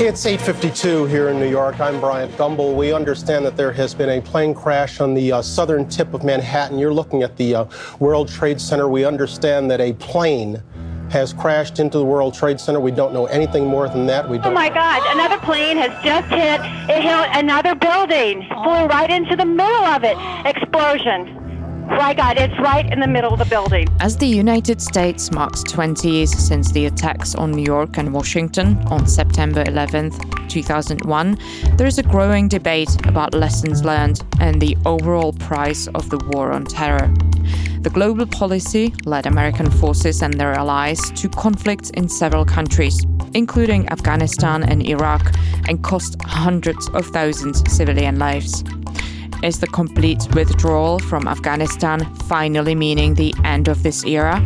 It's 8:52 here in New York. I'm Bryant Gumbel. We understand that there has been a plane crash on the uh, southern tip of Manhattan. You're looking at the uh, World Trade Center. We understand that a plane has crashed into the World Trade Center. We don't know anything more than that. We don't Oh my God! Another plane has just hit. It hit another building. Flew right into the middle of it. Explosion. My God! It's right in the middle of the building. As the United States marks 20 years since the attacks on New York and Washington on September 11th, 2001, there is a growing debate about lessons learned and the overall price of the war on terror. The global policy led American forces and their allies to conflicts in several countries, including Afghanistan and Iraq, and cost hundreds of thousands civilian lives. Is the complete withdrawal from Afghanistan finally meaning the end of this era?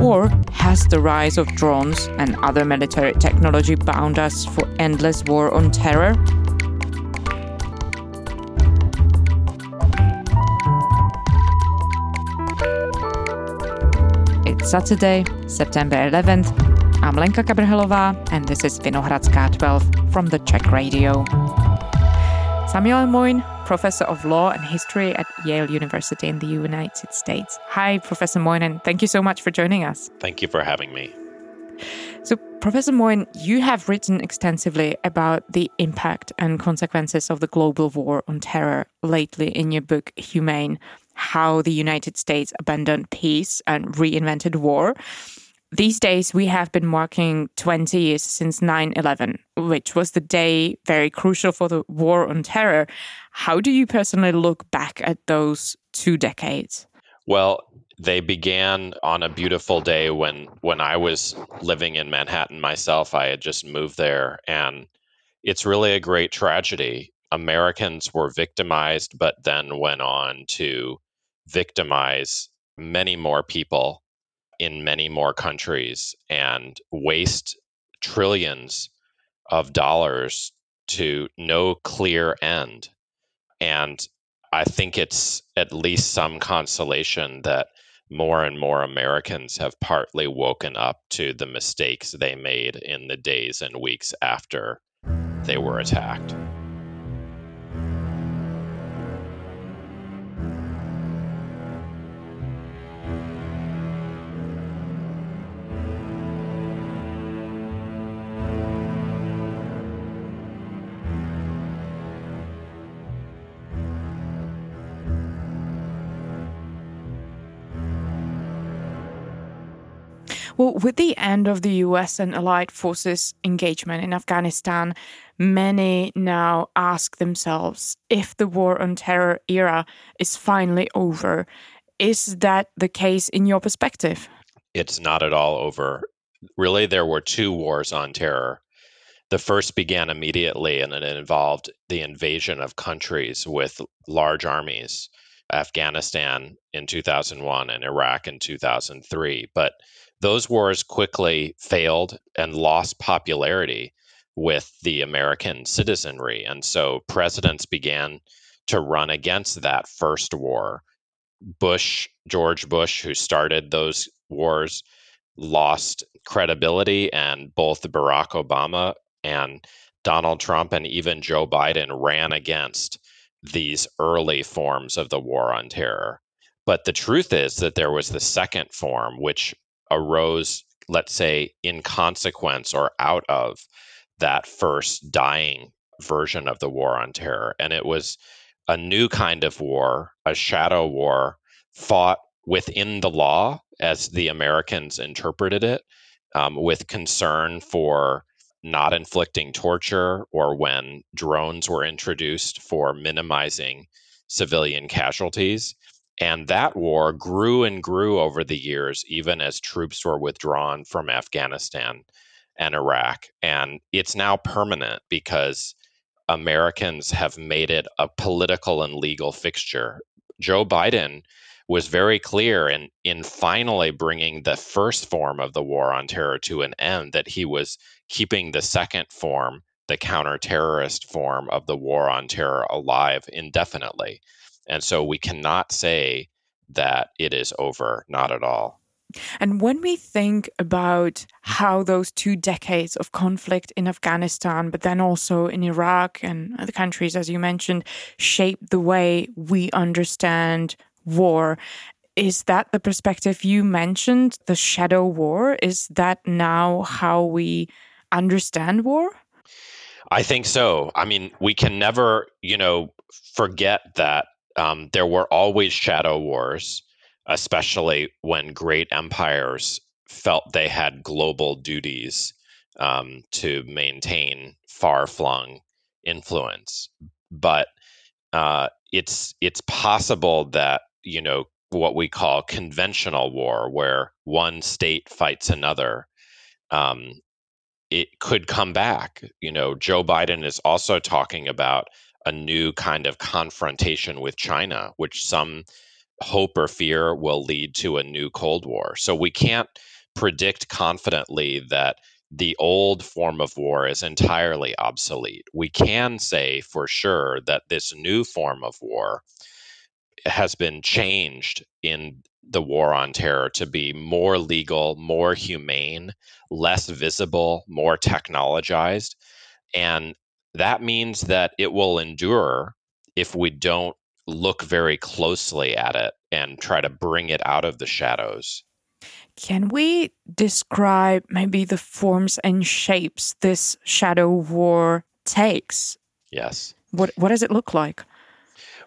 Or has the rise of drones and other military technology bound us for endless war on terror? It's Saturday, September 11th. I'm Lenka Kabrhelová, and this is Vinohradská 12 from the Czech Radio. Samuel Moyn, professor of law and history at Yale University in the United States. Hi, Professor Moyn, and thank you so much for joining us. Thank you for having me. So, Professor Moyn, you have written extensively about the impact and consequences of the global war on terror lately in your book, Humane How the United States Abandoned Peace and Reinvented War. These days, we have been marking 20 years since 9 11, which was the day very crucial for the war on terror. How do you personally look back at those two decades? Well, they began on a beautiful day when when I was living in Manhattan myself. I had just moved there and it's really a great tragedy. Americans were victimized but then went on to victimize many more people in many more countries and waste trillions of dollars to no clear end. And I think it's at least some consolation that more and more Americans have partly woken up to the mistakes they made in the days and weeks after they were attacked. With the end of the US and allied forces engagement in Afghanistan, many now ask themselves if the war on terror era is finally over. Is that the case in your perspective? It's not at all over. Really, there were two wars on terror. The first began immediately and it involved the invasion of countries with large armies, Afghanistan in 2001 and Iraq in 2003. But those wars quickly failed and lost popularity with the American citizenry. And so presidents began to run against that first war. Bush, George Bush, who started those wars, lost credibility, and both Barack Obama and Donald Trump and even Joe Biden ran against these early forms of the war on terror. But the truth is that there was the second form, which arose, let's say, in consequence or out of that first dying version of the war on terror. And it was a new kind of war, a shadow war fought within the law as the Americans interpreted it, um, with concern for not inflicting torture or when drones were introduced for minimizing civilian casualties. And that war grew and grew over the years, even as troops were withdrawn from Afghanistan and Iraq. And it's now permanent because Americans have made it a political and legal fixture. Joe Biden was very clear in, in finally bringing the first form of the war on terror to an end that he was keeping the second form, the counter-terrorist form of the war on terror alive indefinitely. And so we cannot say that it is over, not at all. And when we think about how those two decades of conflict in Afghanistan, but then also in Iraq and other countries, as you mentioned, shape the way we understand war, is that the perspective you mentioned, the shadow war? Is that now how we understand war? I think so. I mean, we can never, you know, forget that um, there were always shadow wars especially when great empires felt they had global duties um, to maintain far flung influence. But uh, it's it's possible that you know what we call conventional war, where one state fights another, um, it could come back. You know, Joe Biden is also talking about a new kind of confrontation with China, which some hope or fear will lead to a new Cold War. So we can't predict confidently that the old form of war is entirely obsolete. We can say for sure that this new form of war has been changed in the war on terror to be more legal, more humane, less visible, more technologized. And that means that it will endure if we don't look very closely at it and try to bring it out of the shadows. Can we describe maybe the forms and shapes this shadow war takes? Yes. What what does it look like?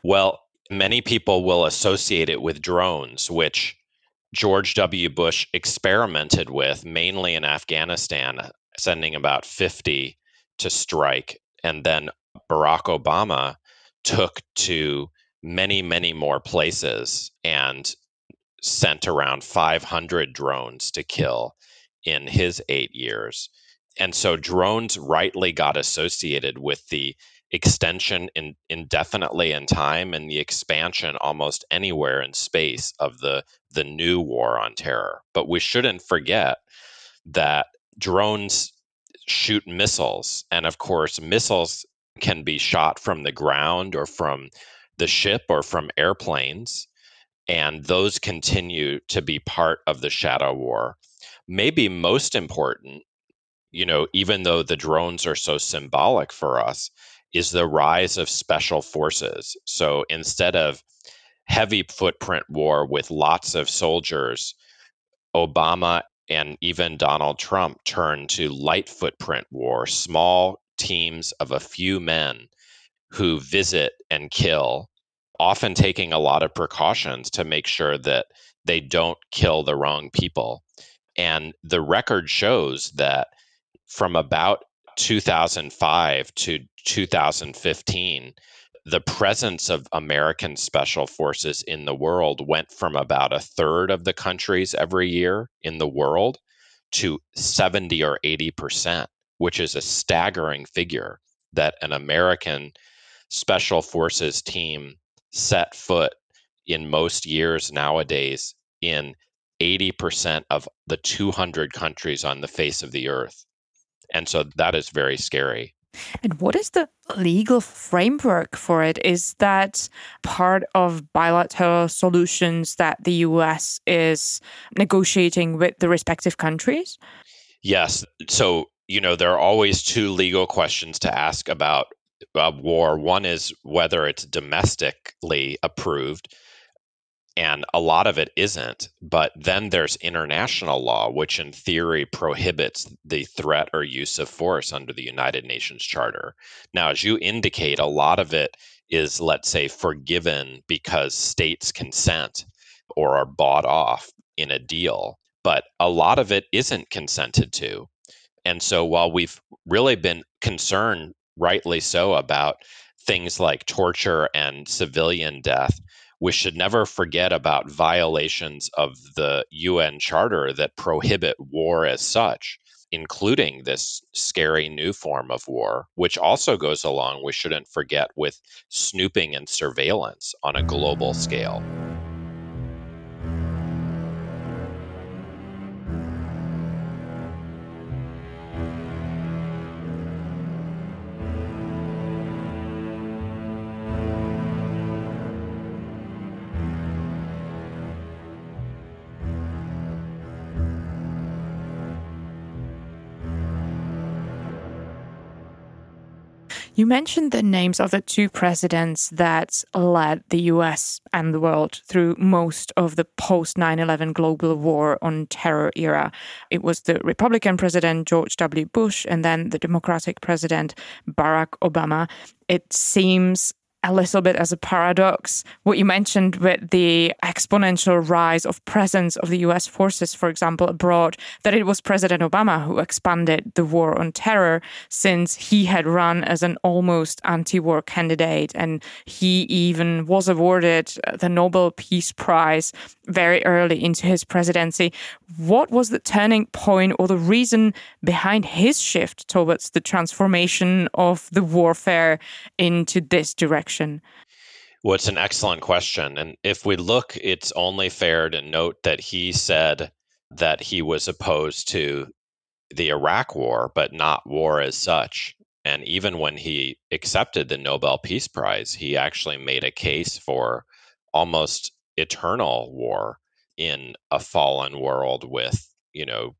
Well, many people will associate it with drones, which George W. Bush experimented with mainly in Afghanistan, sending about 50 to strike. And then Barack Obama took to many, many more places and sent around 500 drones to kill in his eight years. And so drones rightly got associated with the extension in, indefinitely in time and the expansion almost anywhere in space of the, the new war on terror. But we shouldn't forget that drones shoot missiles. And of course, missiles can be shot from the ground or from the ship or from airplanes. And those continue to be part of the shadow war. Maybe most important, you know, even though the drones are so symbolic for us, is the rise of special forces. So instead of heavy footprint war with lots of soldiers, Obama and even Donald Trump turned to light footprint war, small teams of a few men who visit and kill, often taking a lot of precautions to make sure that they don't kill the wrong people. And the record shows that from about 2005 to 2015, the presence of American special forces in the world went from about a third of the countries every year in the world to 70 or 80 percent, which is a staggering figure that an American special forces team set foot in most years nowadays in 80% of the 200 countries on the face of the earth. And so that is very scary. And what is the legal framework for it? Is that part of bilateral solutions that the US is negotiating with the respective countries? Yes. So, you know, there are always two legal questions to ask about uh, war. One is whether it's domestically approved, and a lot of it isn't. But then there's international law, which in theory prohibits the threat or use of force under the United Nations Charter. Now, as you indicate, a lot of it is, let's say, forgiven because states consent or are bought off in a deal. But a lot of it isn't consented to. And so while we've really been concerned rightly so, about things like torture and civilian death, we should never forget about violations of the UN Charter that prohibit war as such, including this scary new form of war, which also goes along, we shouldn't forget, with snooping and surveillance on a global scale. You mentioned the names of the two presidents that led the US and the world through most of the post 9 11 global war on terror era. It was the Republican president George W. Bush and then the Democratic president Barack Obama. It seems a little bit as a paradox. What you mentioned with the exponential rise of presence of the US forces, for example, abroad, that it was President Obama who expanded the war on terror since he had run as an almost anti war candidate. And he even was awarded the Nobel Peace Prize very early into his presidency. What was the turning point or the reason behind his shift towards the transformation of the warfare into this direction? Well, it's an excellent question. And if we look, it's only fair to note that he said that he was opposed to the Iraq war, but not war as such. And even when he accepted the Nobel Peace Prize, he actually made a case for almost eternal war in a fallen world with, you know,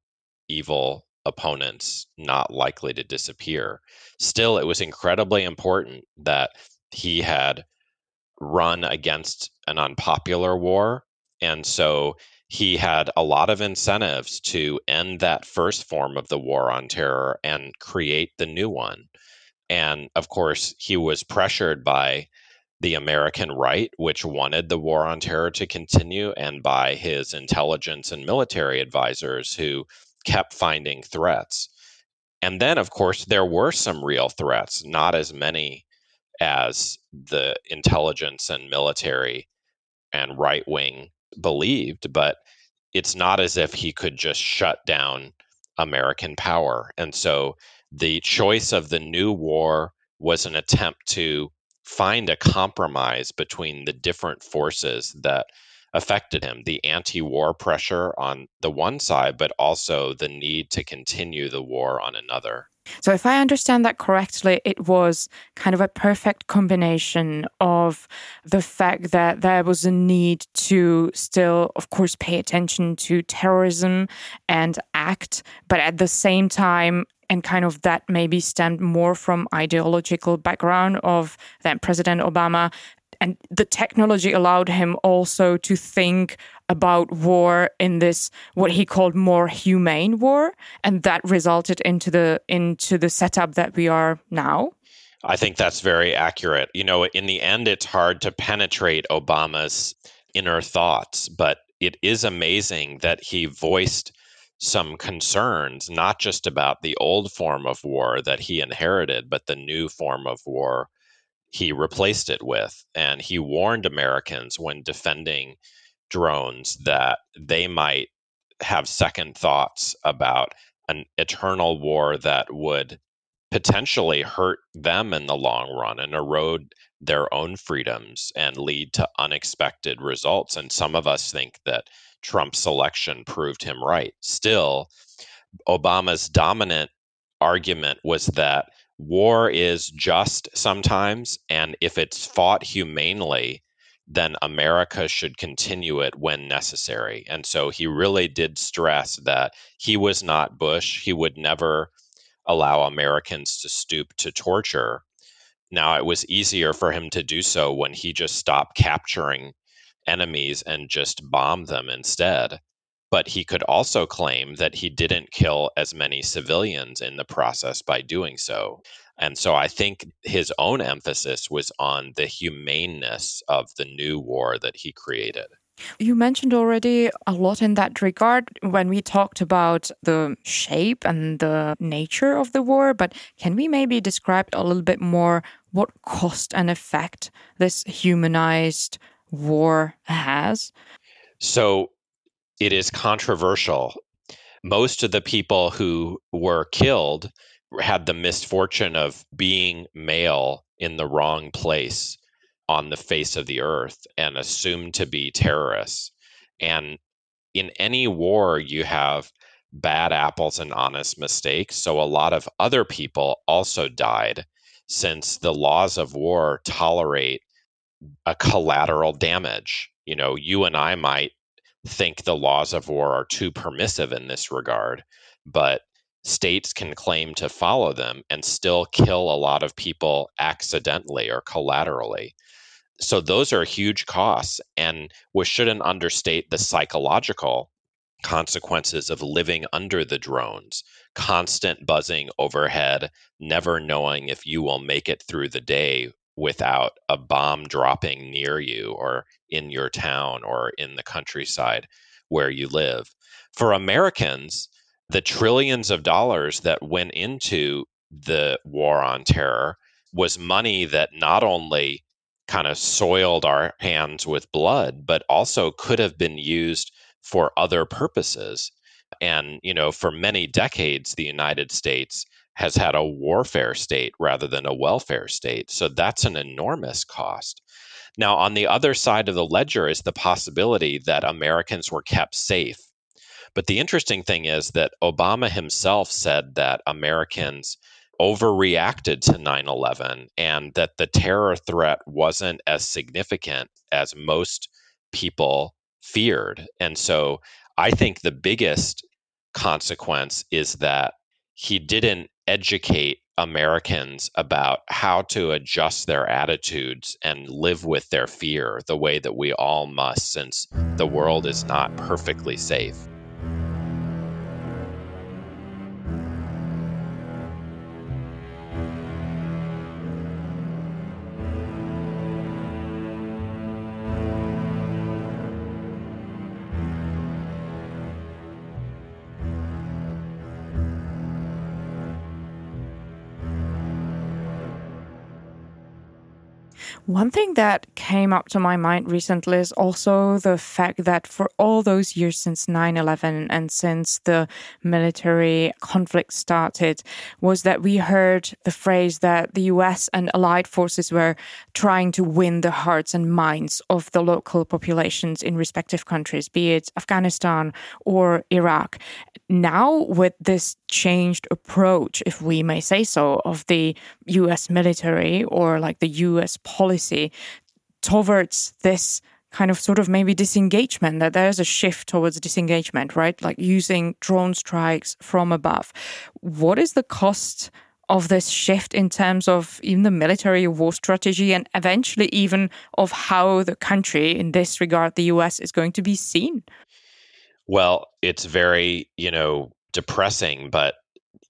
evil opponents not likely to disappear. Still, it was incredibly important that he had run against an unpopular war. And so he had a lot of incentives to end that first form of the war on terror and create the new one. And of course, he was pressured by the American right, which wanted the war on terror to continue, and by his intelligence and military advisors who kept finding threats. And then, of course, there were some real threats, not as many as the intelligence and military and right wing believed, but it's not as if he could just shut down American power. And so the choice of the new war was an attempt to find a compromise between the different forces that affected him the anti war pressure on the one side, but also the need to continue the war on another. So, if I understand that correctly, it was kind of a perfect combination of the fact that there was a need to still, of course, pay attention to terrorism and act, but at the same time, and kind of that maybe stemmed more from ideological background of then President Obama and the technology allowed him also to think about war in this what he called more humane war and that resulted into the into the setup that we are now I think that's very accurate. You know, in the end it's hard to penetrate Obama's inner thoughts, but it is amazing that he voiced some concerns, not just about the old form of war that he inherited, but the new form of war he replaced it with. And he warned Americans when defending drones that they might have second thoughts about an eternal war that would potentially hurt them in the long run and erode their own freedoms and lead to unexpected results. And some of us think that Trump's election proved him right. Still, Obama's dominant argument was that war is just sometimes, and if it's fought humanely, then America should continue it when necessary. And so he really did stress that he was not Bush. He would never allow Americans to stoop to torture. Now, it was easier for him to do so when he just stopped capturing enemies and just bombed them instead. But he could also claim that he didn't kill as many civilians in the process by doing so. And so I think his own emphasis was on the humaneness of the new war that he created. You mentioned already a lot in that regard when we talked about the shape and the nature of the war, but can we maybe describe a little bit more what cost and effect this humanized war has? So it is controversial. Most of the people who were killed had the misfortune of being male in the wrong place on the face of the earth and assumed to be terrorists. And in any war, you have bad apples and honest mistakes. So a lot of other people also died since the laws of war tolerate a collateral damage. You know, you and I might think the laws of war are too permissive in this regard, but states can claim to follow them and still kill a lot of people accidentally or collaterally. So those are huge costs, and we shouldn't understate the psychological consequences of living under the drones, constant buzzing overhead, never knowing if you will make it through the day without a bomb dropping near you or in your town or in the countryside where you live. For Americans, the trillions of dollars that went into the war on terror was money that not only kind of soiled our hands with blood, but also could have been used for other purposes. And, you know, for many decades, the United States has had a warfare state rather than a welfare state. So that's an enormous cost. Now, on the other side of the ledger is the possibility that Americans were kept safe. But the interesting thing is that Obama himself said that Americans overreacted to 9 11 and that the terror threat wasn't as significant as most people feared. And so I think the biggest consequence is that he didn't educate Americans about how to adjust their attitudes and live with their fear the way that we all must, since the world is not perfectly safe. One thing that came up to my mind recently is also the fact that for all those years since 9 11 and since the military conflict started, was that we heard the phrase that the US and allied forces were trying to win the hearts and minds of the local populations in respective countries, be it Afghanistan or Iraq. Now, with this changed approach, if we may say so, of the US military or like the US policy towards this kind of sort of maybe disengagement that there's a shift towards disengagement right? Like using drone strikes from above. What is the cost of this shift in terms of even the military war strategy and eventually even of how the country in this regard the US is going to be seen? Well it's very you know depressing but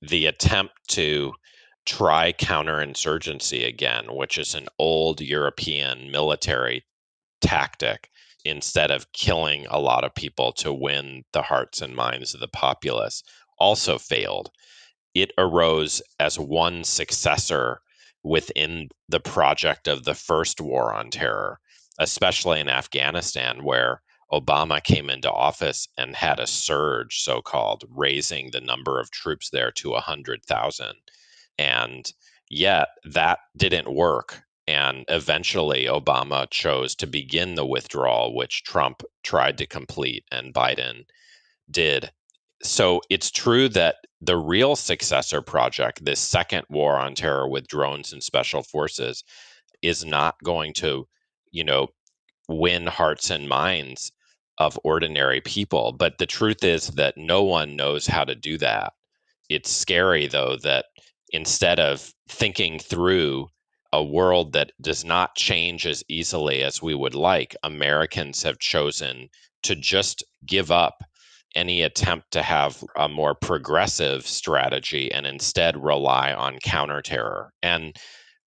the attempt to try counterinsurgency again, which is an old European military tactic, instead of killing a lot of people to win the hearts and minds of the populace, also failed. It arose as one successor within the project of the first war on terror, especially in Afghanistan, where Obama came into office and had a surge, so called, raising the number of troops there to 100,000 and yet that didn't work. And eventually, Obama chose to begin the withdrawal, which Trump tried to complete and Biden did. So it's true that the real successor project, this second war on terror with drones and special forces, is not going to, you know, win hearts and minds of ordinary people. But the truth is that no one knows how to do that. It's scary, though, that instead of thinking through a world that does not change as easily as we would like, Americans have chosen to just give up any attempt to have a more progressive strategy and instead rely on counter terror. And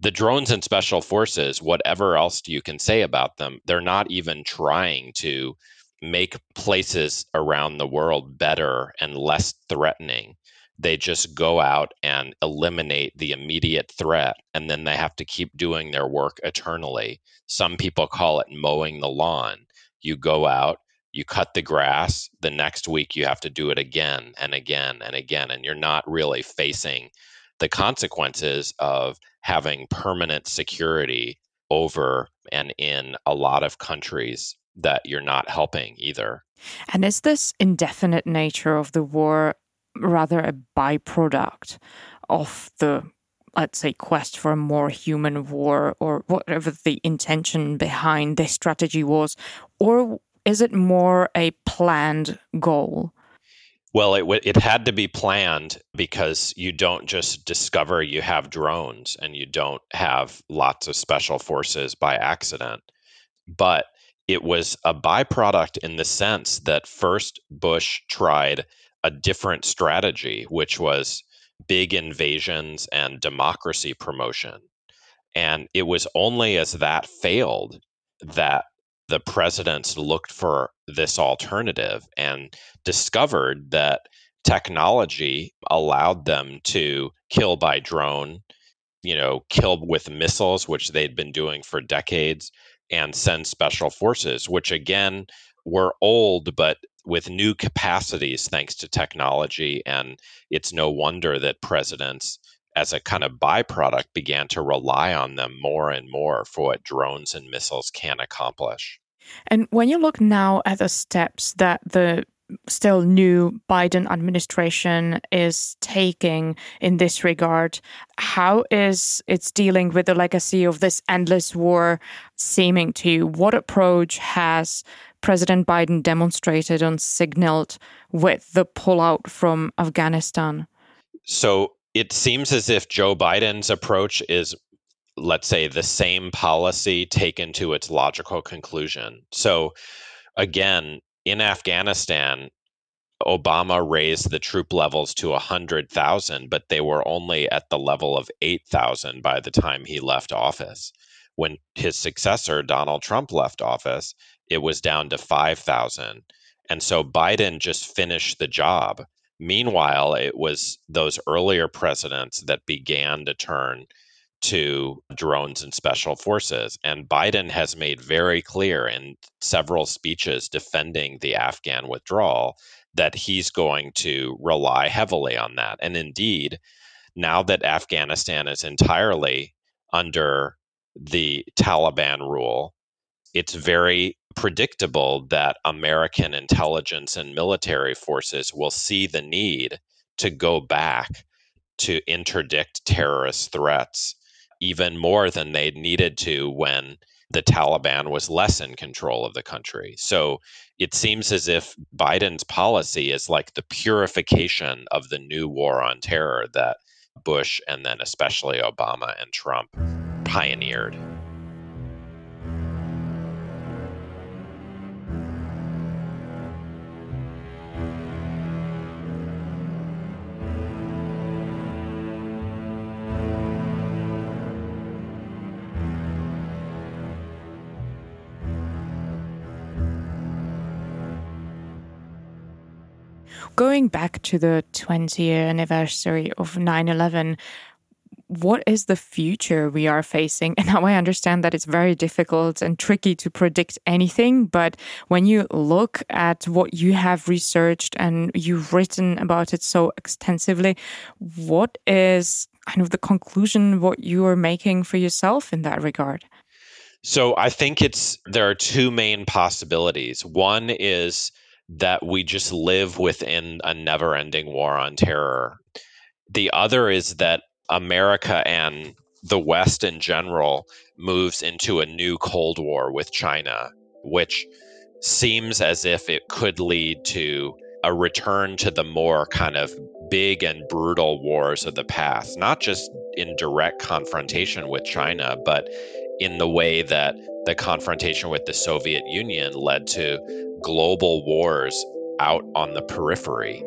the drones and special forces, whatever else you can say about them, they're not even trying to make places around the world better and less threatening they just go out and eliminate the immediate threat and then they have to keep doing their work eternally some people call it mowing the lawn you go out you cut the grass the next week you have to do it again and again and again and you're not really facing the consequences of having permanent security over and in a lot of countries that you're not helping either. And is this indefinite nature of the war rather a byproduct of the let's say quest for a more human war or whatever the intention behind this strategy was or is it more a planned goal Well, it w- it had to be planned because you don't just discover you have drones and you don't have lots of special forces by accident. But it was a byproduct in the sense that first Bush tried a different strategy, which was big invasions and democracy promotion. And it was only as that failed that the presidents looked for this alternative and discovered that technology allowed them to kill by drone, you know, kill with missiles, which they'd been doing for decades, and send special forces, which again were old, but with new capacities thanks to technology. And it's no wonder that presidents, as a kind of byproduct, began to rely on them more and more for what drones and missiles can accomplish. And when you look now at the steps that the still new Biden administration is taking in this regard. How is it dealing with the legacy of this endless war seeming to? What approach has President Biden demonstrated and signaled with the pullout from Afghanistan? So it seems as if Joe Biden's approach is let's say the same policy taken to its logical conclusion. So again, in Afghanistan, Obama raised the troop levels to 100,000, but they were only at the level of 8,000 by the time he left office. When his successor, Donald Trump, left office, it was down to 5,000. And so Biden just finished the job. Meanwhile, it was those earlier presidents that began to turn to drones and special forces. And Biden has made very clear in several speeches defending the Afghan withdrawal that he's going to rely heavily on that. And indeed, now that Afghanistan is entirely under the Taliban rule, it's very predictable that American intelligence and military forces will see the need to go back to interdict terrorist threats even more than they needed to when the Taliban was less in control of the country. So it seems as if Biden's policy is like the purification of the new war on terror that Bush and then especially Obama and Trump pioneered. Going back to the 20 year anniversary of 9 11, what is the future we are facing? And now I understand that it's very difficult and tricky to predict anything. But when you look at what you have researched and you've written about it so extensively, what is kind of the conclusion, what you are making for yourself in that regard? So I think it's there are two main possibilities. One is that we just live within a never ending war on terror. The other is that America and the West in general moves into a new Cold War with China, which seems as if it could lead to a return to the more kind of big and brutal wars of the past, not just in direct confrontation with China, but in the way that the confrontation with the Soviet Union led to global wars out on the periphery.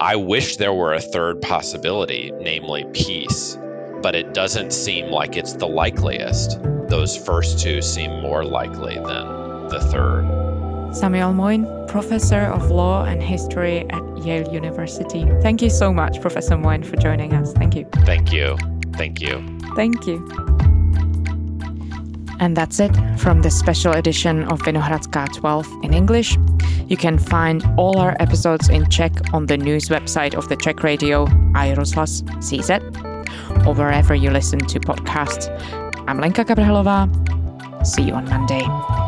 I wish there were a third possibility, namely peace, but it doesn't seem like it's the likeliest. Those first two seem more likely than the third. Samuel Moyn, Professor of Law and History at Yale University. Thank you so much, Professor Moyn, for joining us. Thank you. Thank you. Thank you. Thank you. And that's it from this special edition of Vinohradská 12 in English. You can find all our episodes in Czech on the news website of the Czech radio iRozhlas CZ or wherever you listen to podcasts. I'm Lenka Kabrhelová. See you on Monday.